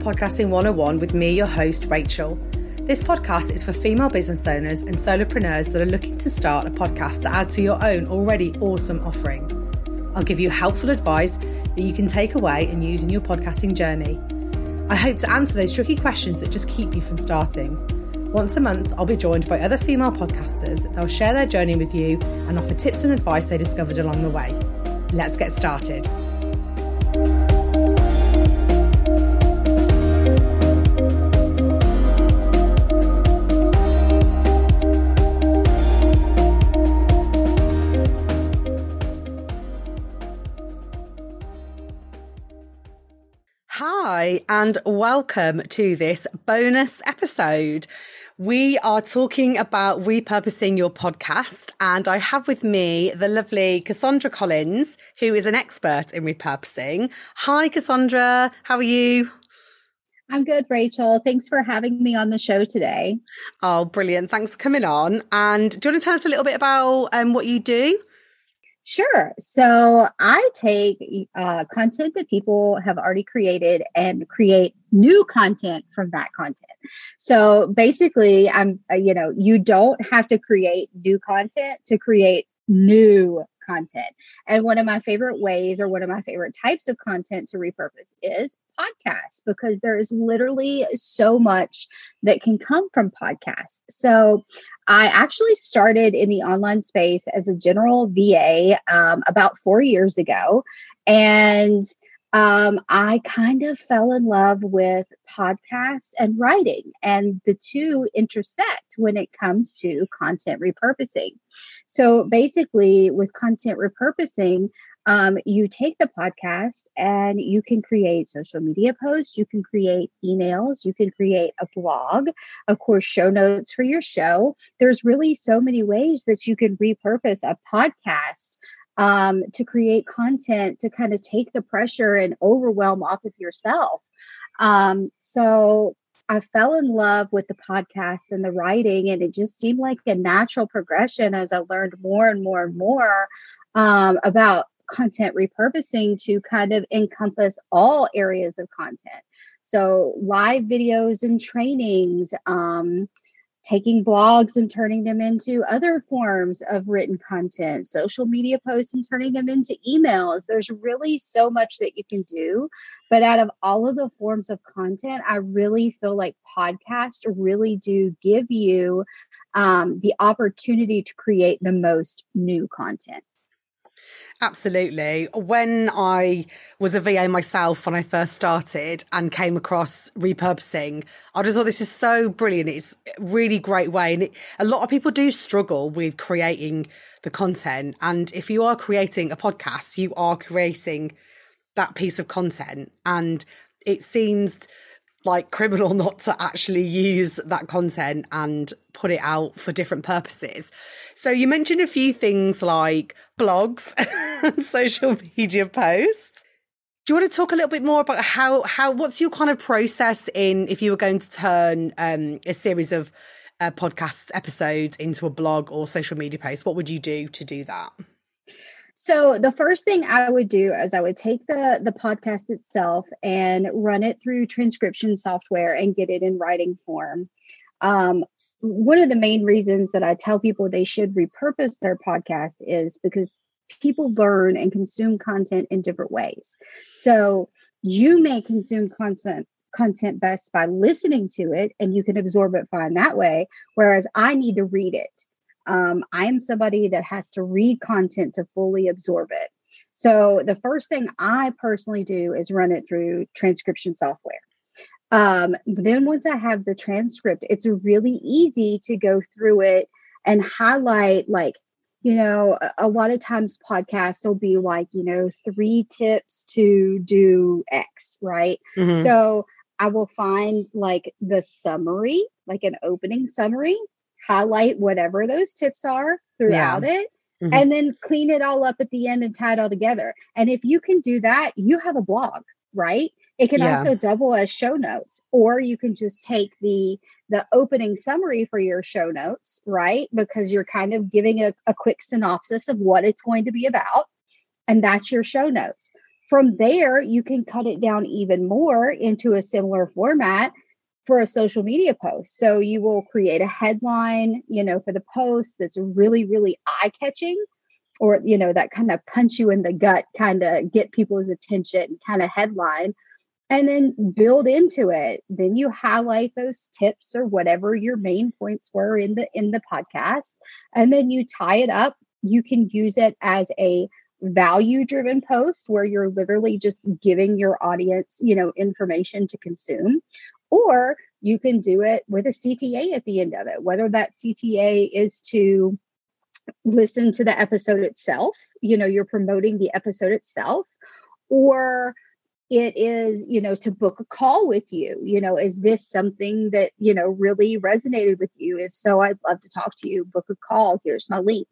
Podcasting 101 with me, your host, Rachel. This podcast is for female business owners and solopreneurs that are looking to start a podcast to add to your own already awesome offering. I'll give you helpful advice that you can take away and use in your podcasting journey. I hope to answer those tricky questions that just keep you from starting. Once a month, I'll be joined by other female podcasters. They'll share their journey with you and offer tips and advice they discovered along the way. Let's get started. Hi, and welcome to this bonus episode. We are talking about repurposing your podcast, and I have with me the lovely Cassondra Collins, who is an expert in repurposing. Hi, Cassondra. How are you? I'm good, Rachel. Thanks for having me on the show today. Oh, brilliant. Thanks for coming on. And do you want to tell us a little bit about um, what you do? Sure. So I take uh, content that people have already created and create new content from that content. So basically, I'm, uh, you know, you don't have to create new content to create new content. And one of my favorite ways or one of my favorite types of content to repurpose is podcasts because there is literally so much that can come from podcasts. So I actually started in the online space as a general VA um, about four years ago. And um, I kind of fell in love with podcasts and writing, and the two intersect when it comes to content repurposing. So basically, with content repurposing, um, you take the podcast and you can create social media posts, you can create emails, you can create a blog, of course, show notes for your show. There's really so many ways that you can repurpose a podcast um, to create content to kind of take the pressure and overwhelm off of yourself. Um, so I fell in love with the podcast and the writing, and it just seemed like a natural progression as I learned more and more and more um, about content repurposing to kind of encompass all areas of content. So, live videos and trainings, um, taking blogs and turning them into other forms of written content, social media posts and turning them into emails. There's really so much that you can do. But out of all of the forms of content, I really feel like podcasts really do give you um, the opportunity to create the most new content. Absolutely. When I was a VA myself when I first started and came across repurposing, I just thought this is so brilliant. It's a really great way. And it, a lot of people do struggle with creating the content. And if you are creating a podcast, you are creating that piece of content. And it seems like criminal not to actually use that content and put it out for different purposes. So you mentioned a few things like blogs social media posts. Do you want to talk a little bit more about how how what's your kind of process in if you were going to turn um, a series of uh, podcast episodes into a blog or social media post? What would you do to do that? So the first thing I would do is I would take the the podcast itself and run it through transcription software and get it in writing form. Um, one of the main reasons that I tell people they should repurpose their podcast is because people learn and consume content in different ways. So you may consume content content best by listening to it and you can absorb it fine that way whereas i need to read it um, I'm somebody that has to read content to fully absorb it. So the first thing I personally do is run it through transcription software. Um, then once I have the transcript, it's really easy to go through it and highlight like you know a, lot of times podcasts will be like you know three tips to do x right mm-hmm. so i will find like the summary like an opening summary highlight whatever those tips are throughout yeah. it mm-hmm. and then clean it all up at the end and tie it all together. And if you can do that, you have a blog, right? It can yeah. also double as show notes, or you can just take the the opening summary for your show notes, right? Because you're kind of giving a, a quick synopsis of what it's going to be about, and that's your show notes. From there, you can cut it down even more into a similar format for a social media post. So you will create a headline, you know, for the post that's really, really eye catching or, you know, that kind of punch you in the gut, kind of get people's attention kind of headline and then build into it then you highlight those tips or whatever your main points were in the in the podcast and then you tie it up you can use it as a value driven post where you're literally just giving your audience you know information to consume or you can do it with a CTA at the end of it, whether that CTA is to listen to the episode itself, you know, you're promoting the episode itself, or it is, you know, to book a call with you. You know, is this something that, you know, really resonated with you? If so, I'd love to talk to you. Book a call. Here's my link.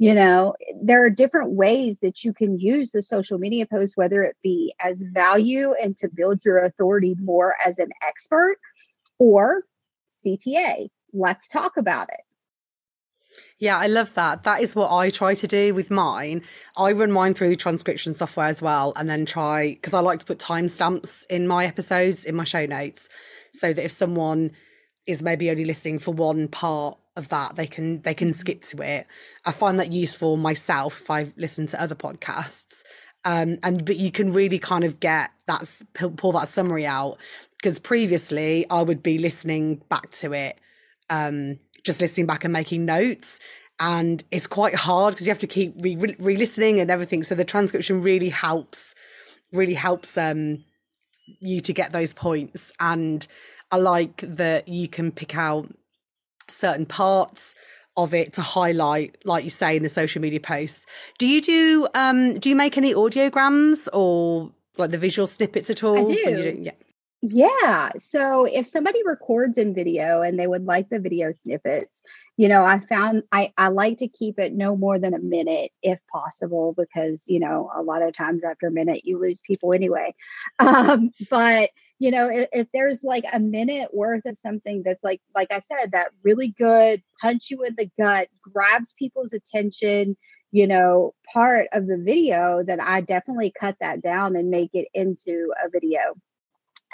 You know, there are different ways that you can use the social media post, whether it be as value and to build your authority more as an expert or CTA. Let's talk about it. Yeah, I love that. That is what I try to do with mine. I run mine through transcription software as well, and then try because I like to put timestamps in my episodes in my show notes, so that if someone is maybe only listening for one part of that, they can they can skip to it. I find that useful myself if I listen to other podcasts. Um, and but you can really kind of get that pull that summary out because previously I would be listening back to it um, just listening back and making notes. And it's quite hard because you have to keep re listening and everything. So the transcription really helps, really helps um, you to get those points. And I like that you can pick out certain parts of it to highlight, like you say in the social media posts. Do you do um do you make any audiograms or like the visual snippets at all? I do. yeah. Yeah. So if somebody records in video and they would like the video snippets, you know, I found I, I like to keep it no more than a minute if possible, because, you know, a lot of times after a minute you lose people anyway. Um, but you know, if, if there's like a minute worth of something that's like, like I said, that really good punch you in the gut, grabs people's attention, you know, part of the video, then I definitely cut that down and make it into a video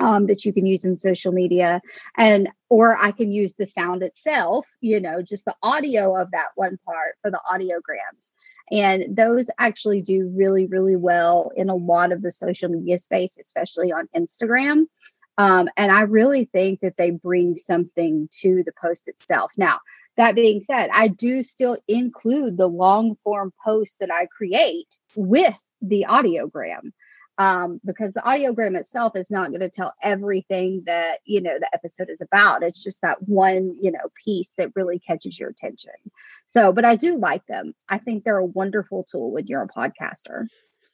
um, that you can use in social media and or i can use the sound itself you know just the audio of that one part for the audiograms. And those actually do really really well in a lot of the social media space especially on instagram. Um, and i really think that they bring something to the post itself. Now that being said i do still include the long form posts that i create with the audiogram um, because the audiogram itself is not going to tell everything that you know the episode is about it's just that one you know piece that really catches your attention so but i do like them i think they're a wonderful tool when you're a podcaster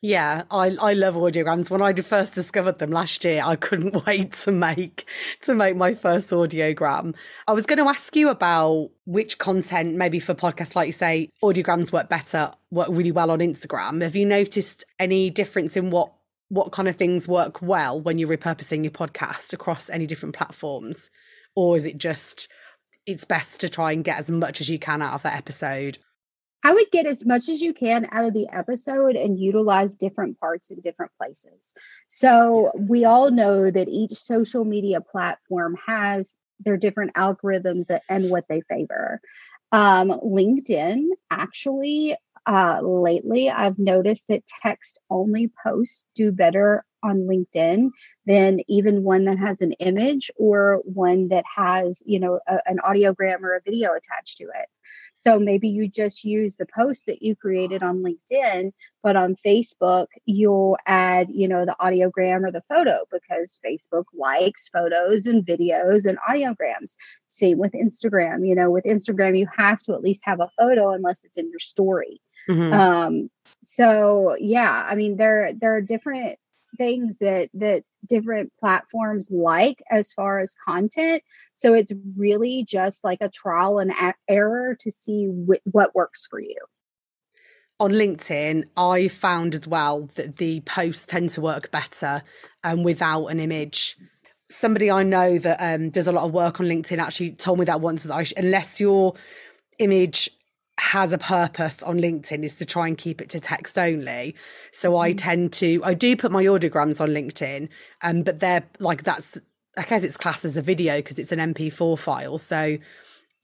yeah, I, I love audiograms. When I first discovered them last year, I couldn't wait to make to make my first audiogram. I was going to ask you about which content, maybe for podcasts, like you say, audiograms work better, work really well on Instagram. Have you noticed any difference in what what kind of things work well when you're repurposing your podcast across any different platforms? Or is it just it's best to try and get as much as you can out of that episode? I would get as much as you can out of the episode and utilize different parts in different places. So, we all know that each social media platform has their different algorithms and what they favor. Um, LinkedIn actually uh, lately, I've noticed that text only posts do better on LinkedIn than even one that has an image or one that has, you know, a, an audiogram or a video attached to it. So maybe you just use the post that you created on LinkedIn, but on Facebook, you'll add, you know, the audiogram or the photo because Facebook likes photos and videos and audiograms. Same with Instagram. You know, with Instagram, you have to at least have a photo unless it's in your story. Mm-hmm. Um, so yeah, I mean, there there are different things that that different platforms like as far as content. So it's really just like a trial and error to see wh- what works for you. On linkedin i found as well that the posts tend to work better um, without an image. Somebody i know that um, does a lot of work on linkedin actually told me that once that I sh- unless your image has a purpose on LinkedIn is to try and keep it to text only. So I mm. tend to I do put my audiograms on LinkedIn, um, but they're like that's I guess it's classed as a video because it's an MP4 file. So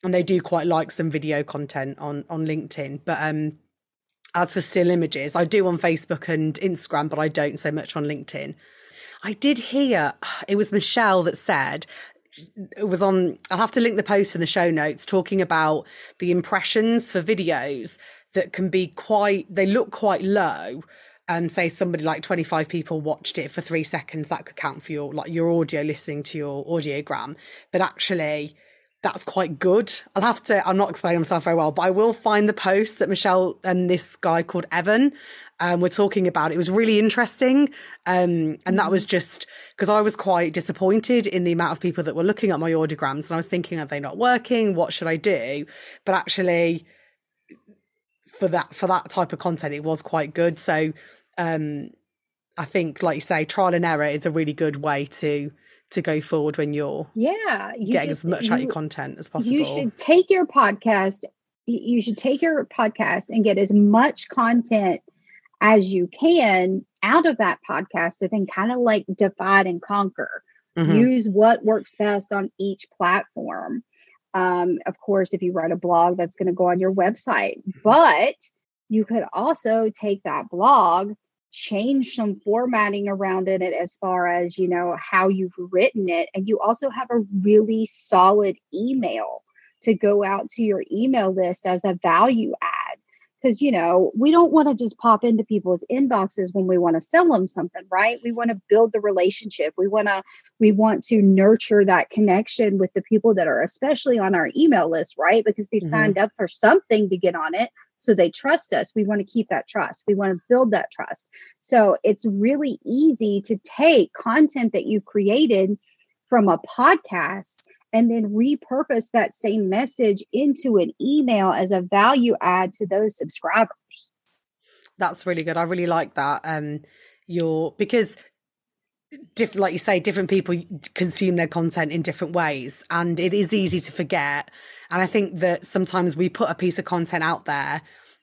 and they do quite like some video content on on LinkedIn. But um as for still images, I do on Facebook and Instagram, but I don't so much on LinkedIn. I did hear it was Michelle that said it was on I'll have to link the post in the show notes talking about the impressions for videos that can be quite they look quite low. And um, say somebody like 25 people watched it for 3 seconds that could count for your like your audio listening to your audiogram. But actually that's quite good. I'll have to, I'm not explaining myself very well, but I will find the post that Michelle and this guy called Evan um, were talking about. It was really interesting. Um, and that was mm-hmm. just because I was quite disappointed in the amount of people that were looking at my audiograms. And I was thinking, are they not working? What should I do? But actually, for that for that type of content, it was quite good. So um, I think, like you say, trial and error is a really good way to to go forward when you're yeah you getting as much you, out your content as possible. You should take your podcast. You should take your podcast and get as much content as you can out of that podcast and then kind of like divide and conquer. Mm-hmm. Use what works best on each platform. Um, of course, if you write a blog, that's going to go on your website, mm-hmm. but you could also take that blog change some formatting around in it as far as you know how you've written it and you also have a really solid email to go out to your email list as a value add. Because you know we don't want to just pop into people's inboxes when we want to sell them something right? We want to build the relationship. We want to we want to nurture that connection with the people that are especially on our email list right? Because they've mm-hmm. signed up for something to get on it so they trust us. We want to keep that trust. We want to build that trust. So it's really easy to take content that you created from a podcast and then repurpose that same message into an email as a value add to those subscribers. That's really good. I really like that. Um, your because different like you say different people consume their content in different ways and it is easy to forget. And i think that sometimes we put a piece of content out there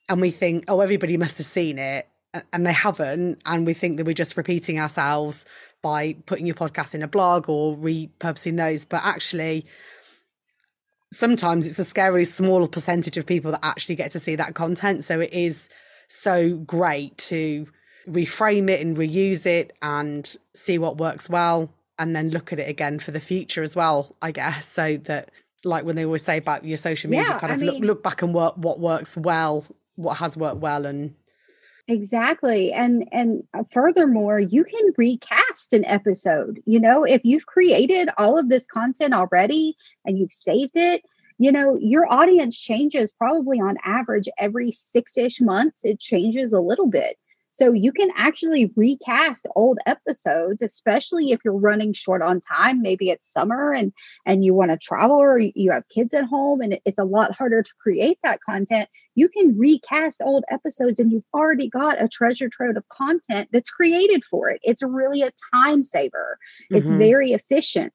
and we think oh everybody must have seen it and they haven't and we think that we're just repeating ourselves by putting your podcast in a blog or repurposing those. But actually sometimes it's a scarily small percentage of people that actually get to see that content. So it is so great to reframe it and reuse it and see what works well and then look at it again for the future as well i guess so that like when they always say about your social media yeah, kind of I look, mean, look back and work what works well what has worked well and exactly and and furthermore you can recast an episode you know if you've created all of this content already and you've saved it you know your audience changes probably on average every six-ish months it changes a little bit so you can actually recast old episodes, especially if you're running short on time. Maybe it's summer and and you want to travel or you have kids at home and it's a lot harder to create that content. You can recast old episodes and you've already got a treasure trove of content that's created for it. It's really a time saver. It's mm-hmm. very efficient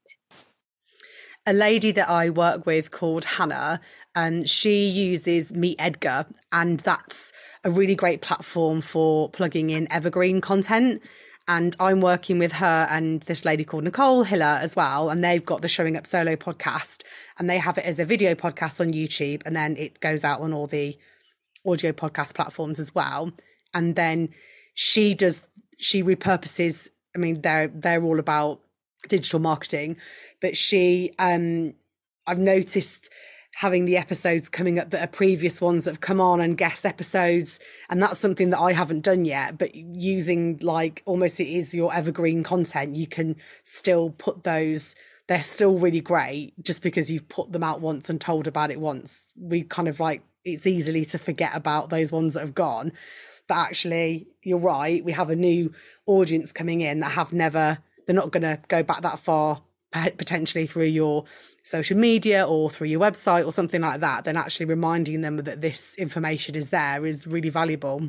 a lady that I work with called Hannah, and she uses Meet Edgar, and that's a really great platform for plugging in evergreen content. And I'm working with her and this lady called Nicole Hiller as well. And they've got the Showing Up Solo podcast, and they have it as a video podcast on YouTube, and then it goes out on all the audio podcast platforms as well. And then she does she repurposes. I mean, they're they're all about digital marketing, but she, um, I've noticed having the episodes coming up that are previous ones that have come on and guest episodes. And that's something that I haven't done yet, but using like almost it is your evergreen content, you can still put those, they're still really great just because you've put them out once and told about it once. We kind of like, it's easily to forget about those ones that have gone. But actually, you're right. We have a new audience coming in that have never they're not going to go back that far potentially through your social media or through your website or something like that then actually reminding them that this information is there is really valuable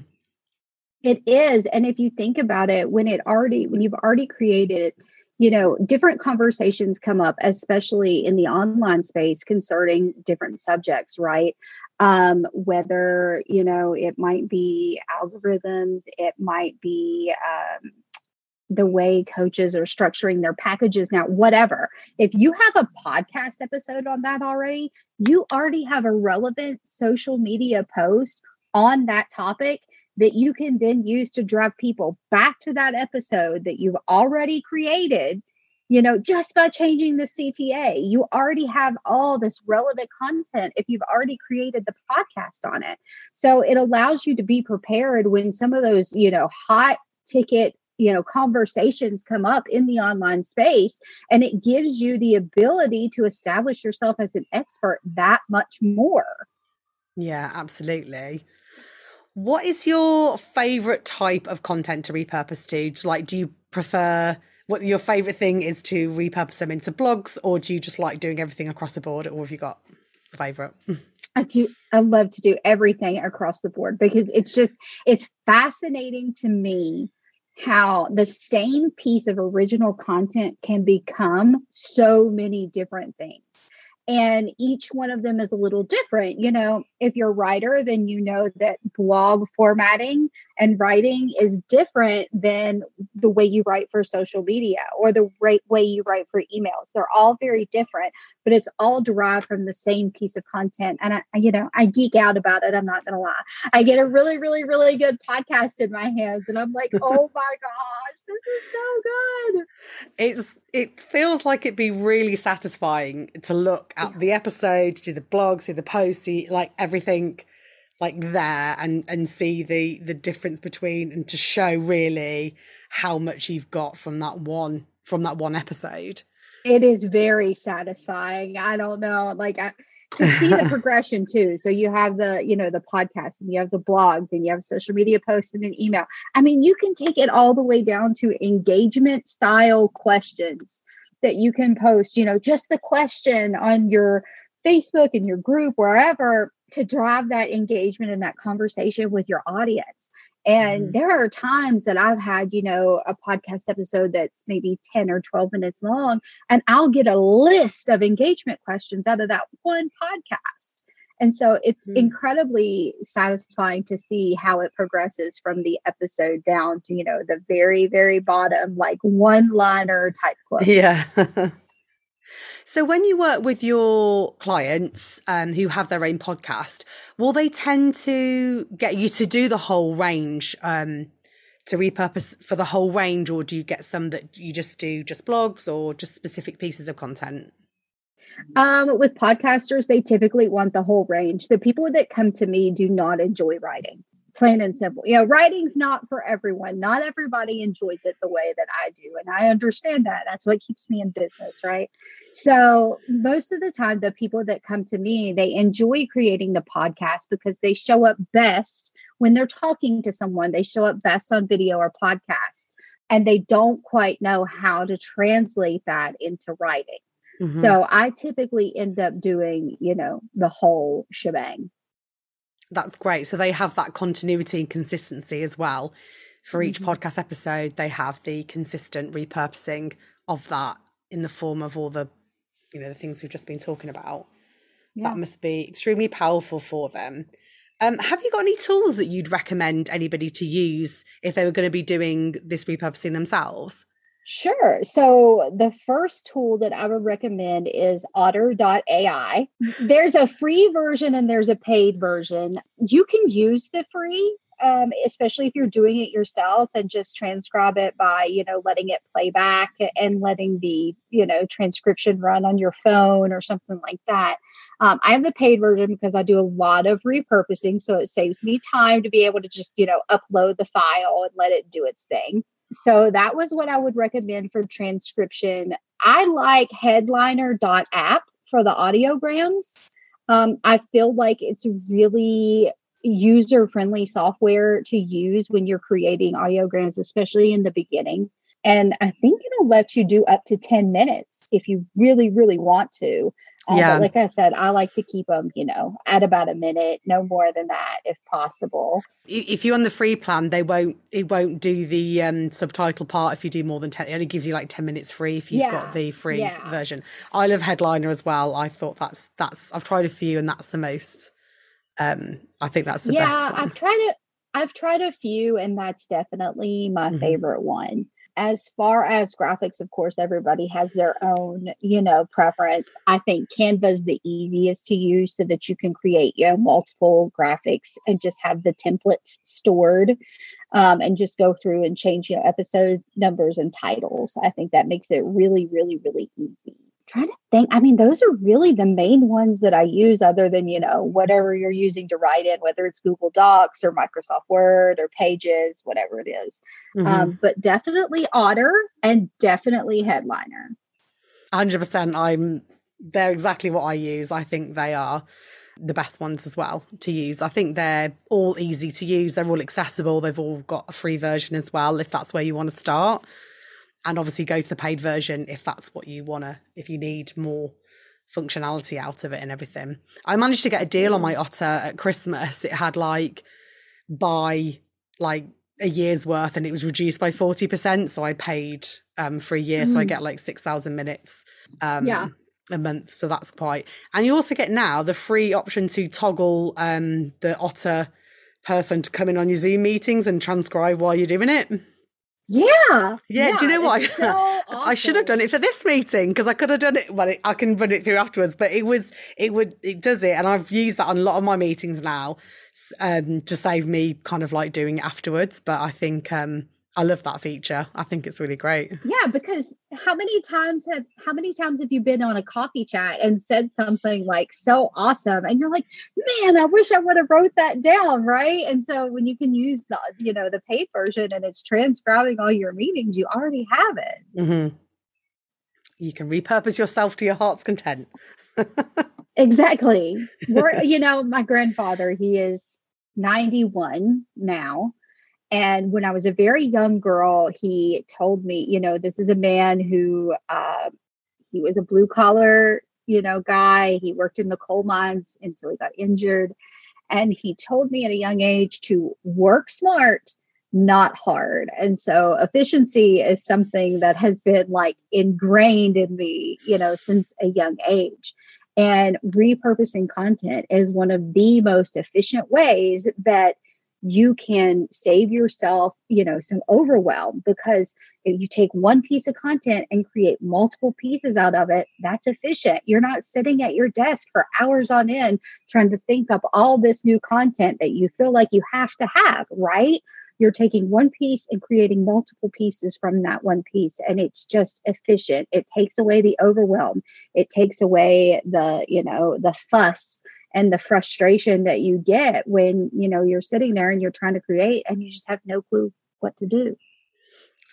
it is and if you think about it when it already when you've already created you know, different conversations come up, especially in the online space concerning different subjects, right? Um, whether, you know, it might be algorithms, it might be, um, the way coaches are structuring their packages now, whatever. If you have a podcast episode on that already, you already have a relevant social media post on that topic that you can then use to drive people back to that episode that you've already created you know just by changing the cta you already have all this relevant content if you've already created the podcast on it so it allows you to be prepared when some of those you know hot ticket you know conversations come up in the online space and it gives you the ability to establish yourself as an expert that much more yeah absolutely what is your favorite type of content to repurpose to? Like, do you prefer what your favorite thing is to repurpose them into blogs, or do you just like doing everything across the board, or have you got a favorite? I do. I love to do everything across the board because it's just it's fascinating to me how the same piece of original content can become so many different things. And each one of them is a little different you know if you're a writer then you know that blog formatting and writing is different than the way you write for social media or the right way you write for emails. They're all very different but it's all derived from the same piece of content. And i you know i geek out about it i'm not gonna lie. I get a really really really good podcast in my hands and i'm like oh my gosh this is so good. It's it feels like it'd be really satisfying to look at the episode, do the blogs, see the posts, see like everything like there and and see the the difference between and to show really how much you've got from that one from that one episode. It is very satisfying. I don't know, like I, to see the progression too. So you have the, you know, the podcast and you have the blog, then you have social media posts and an email. I mean, you can take it all the way down to engagement style questions that you can post, you know, just the question on your Facebook and your group, wherever, to drive that engagement and that conversation with your audience. And mm-hmm. there are times that I've had, you know, a podcast episode that's maybe 10 or 12 minutes long, and I'll get a list of engagement questions out of that one podcast. And so it's mm-hmm. incredibly satisfying to see how it progresses from the episode down to, you know, the very, very bottom, like one liner type quote. Yeah. So, when you work with your clients um, who have their own podcast, will they tend to get you to do the whole range um, to repurpose for the whole range, or do you get some that you just do just blogs or just specific pieces of content? Um, with podcasters, they typically want the whole range. The people that come to me do not enjoy writing plain and simple. You know, writing's not for everyone. Not everybody enjoys it the way that I do. And I understand that. That's what keeps me in business, right? So, most of the time, the people that come to me, they enjoy creating the podcast because they show up best when they're talking to someone. They show up best on video or podcast. And they don't quite know how to translate that into writing. Mm-hmm. So I typically end up doing, you know, the whole shebang. That's great. So they have that continuity and consistency as well. For each mm-hmm. podcast episode, they have the consistent repurposing of that in the form of all the, you know, the things we've just been talking about. Yeah. That must be extremely powerful for them. Um, have you got any tools that you'd recommend anybody to use if they were going to be doing this repurposing themselves? Sure. So the first tool that I would recommend is otter.ai. There's a free version and there's a paid version. You can use the free, um, especially if you're doing it yourself and just transcribe it by, you know, letting it play back and letting the, you know, transcription run on your phone or something like that. Um, I have the paid version because I do a lot of repurposing. So it saves me time to be able to just, you know, upload the file and let it do its thing. So that was what I would recommend for transcription. I like headliner.app for the audiograms. Um, I feel like it's really user friendly software to use when you're creating audiograms, especially in the beginning. And I think it'll let you do up to 10 minutes if you really, really want to. Uh, yeah. like I said, I like to keep them, you know, at about a minute, no more than that, if possible. If you're on the free plan, they won't. It won't do the um, subtitle part if you do more than ten. It only gives you like ten minutes free if you've yeah. got the free yeah. version. I love Headliner as well. I thought that's that's. I've tried a few, and that's the most. Um, I think that's the yeah, best. Yeah, I've tried it. I've tried a few, and that's definitely my mm-hmm. favorite one as far as graphics, of course, everybody has their own, you know, preference. I think Canva is the easiest to use so that you can create, you know, multiple graphics and just have the templates stored um, and just go through and change, your episode numbers and titles. I think that makes it really, really, really easy trying to think. I mean, those are really the main ones that I use, other than, you know, whatever you're using to write in, whether it's Google Docs or Microsoft Word or Pages, whatever it is. Mm-hmm. Um, but definitely Otter and definitely Headliner. 100%. I'm, they're exactly what I use. I think they are the best ones as well to use. I think they're all easy to use. They're all accessible. They've all got a free version as well, if that's where you want to start and obviously go to the paid version if that's what you want to if you need more functionality out of it and everything i managed to get a deal on my otter at christmas it had like buy like a year's worth and it was reduced by 40% so i paid um for a year mm. so i mm. get like 6000 minutes um yeah a month so that's quite and you also get now the free option to toggle um the otter person to come in on your zoom meetings and transcribe while you're doing it yeah, yeah. Yeah. Do you know what? So awesome. I should have done it for this meeting because I could have done it. Well, it, I can run it through afterwards, but it was, it would, it does it. And I've used that on a lot of my meetings now um, to save me kind of like doing it afterwards. But I think, um, I love that feature. I think it's really great. Yeah, because how many times have how many times have you been on a coffee chat and said something like so awesome and you're like, "Man, I wish I would have wrote that down," right? And so when you can use the you know, the paid version and it's transcribing all your meetings, you already have it. Mm-hmm. You can repurpose yourself to your heart's content. exactly. We're, you know, my grandfather, he is 91 now and when I was a very young girl, he told me, you know, this is a man who uh, he was a blue collar, you know, guy. He worked in the coal mines until he got injured. And he told me at a young age to work smart, not hard. And so efficiency is something that has been like ingrained in me, you know, since a young age. And repurposing content is one of the most efficient ways that you can save yourself, you know, some overwhelm because if you take one piece of content and create multiple pieces out of it, that's efficient. You're not sitting at your desk for hours on end trying to think up all this new content that you feel like you have to have, right? You're taking one piece and creating multiple pieces from that one piece, and it's just efficient. It takes away the overwhelm. It takes away the, you know, the fuss and the frustration that you get when you know you're sitting there and you're trying to create and you just have no clue what to do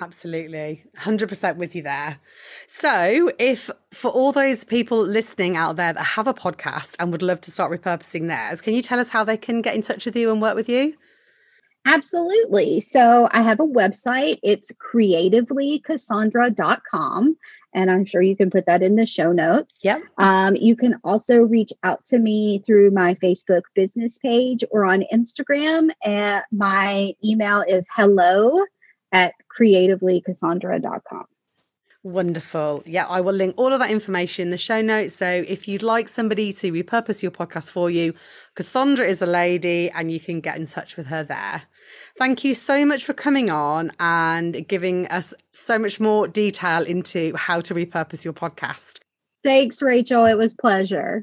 Absolutely. 100% with you there. So, if for all those people listening out there that have a podcast and would love to start repurposing theirs, can you tell us how they can get in touch with you and work with you? Absolutely. So I have a website. It's creativelycassondra.com. And I'm sure you can put that in the show notes. Yep. Um, you can also reach out to me through my Facebook business page or on Instagram. And my email is hello at creativelycassondra.com. Wonderful. Yeah, I will link all of that information in the show notes. So if you'd like somebody to repurpose your podcast for you, Cassondra is a lady and you can get in touch with her there. Thank you so much for coming on and giving us so much more detail into how to repurpose your podcast. Thanks, Rachel. It was pleasure.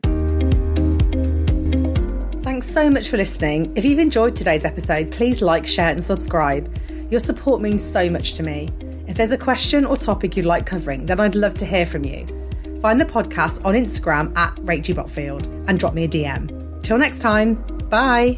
Thanks so much for listening. If you've enjoyed today's episode, please like, share, and subscribe. Your support means so much to me. If there's a question or topic you'd like covering, then I'd love to hear from you. Find the podcast on Instagram at Rachel Botfield and drop me a DM. Till next time, bye.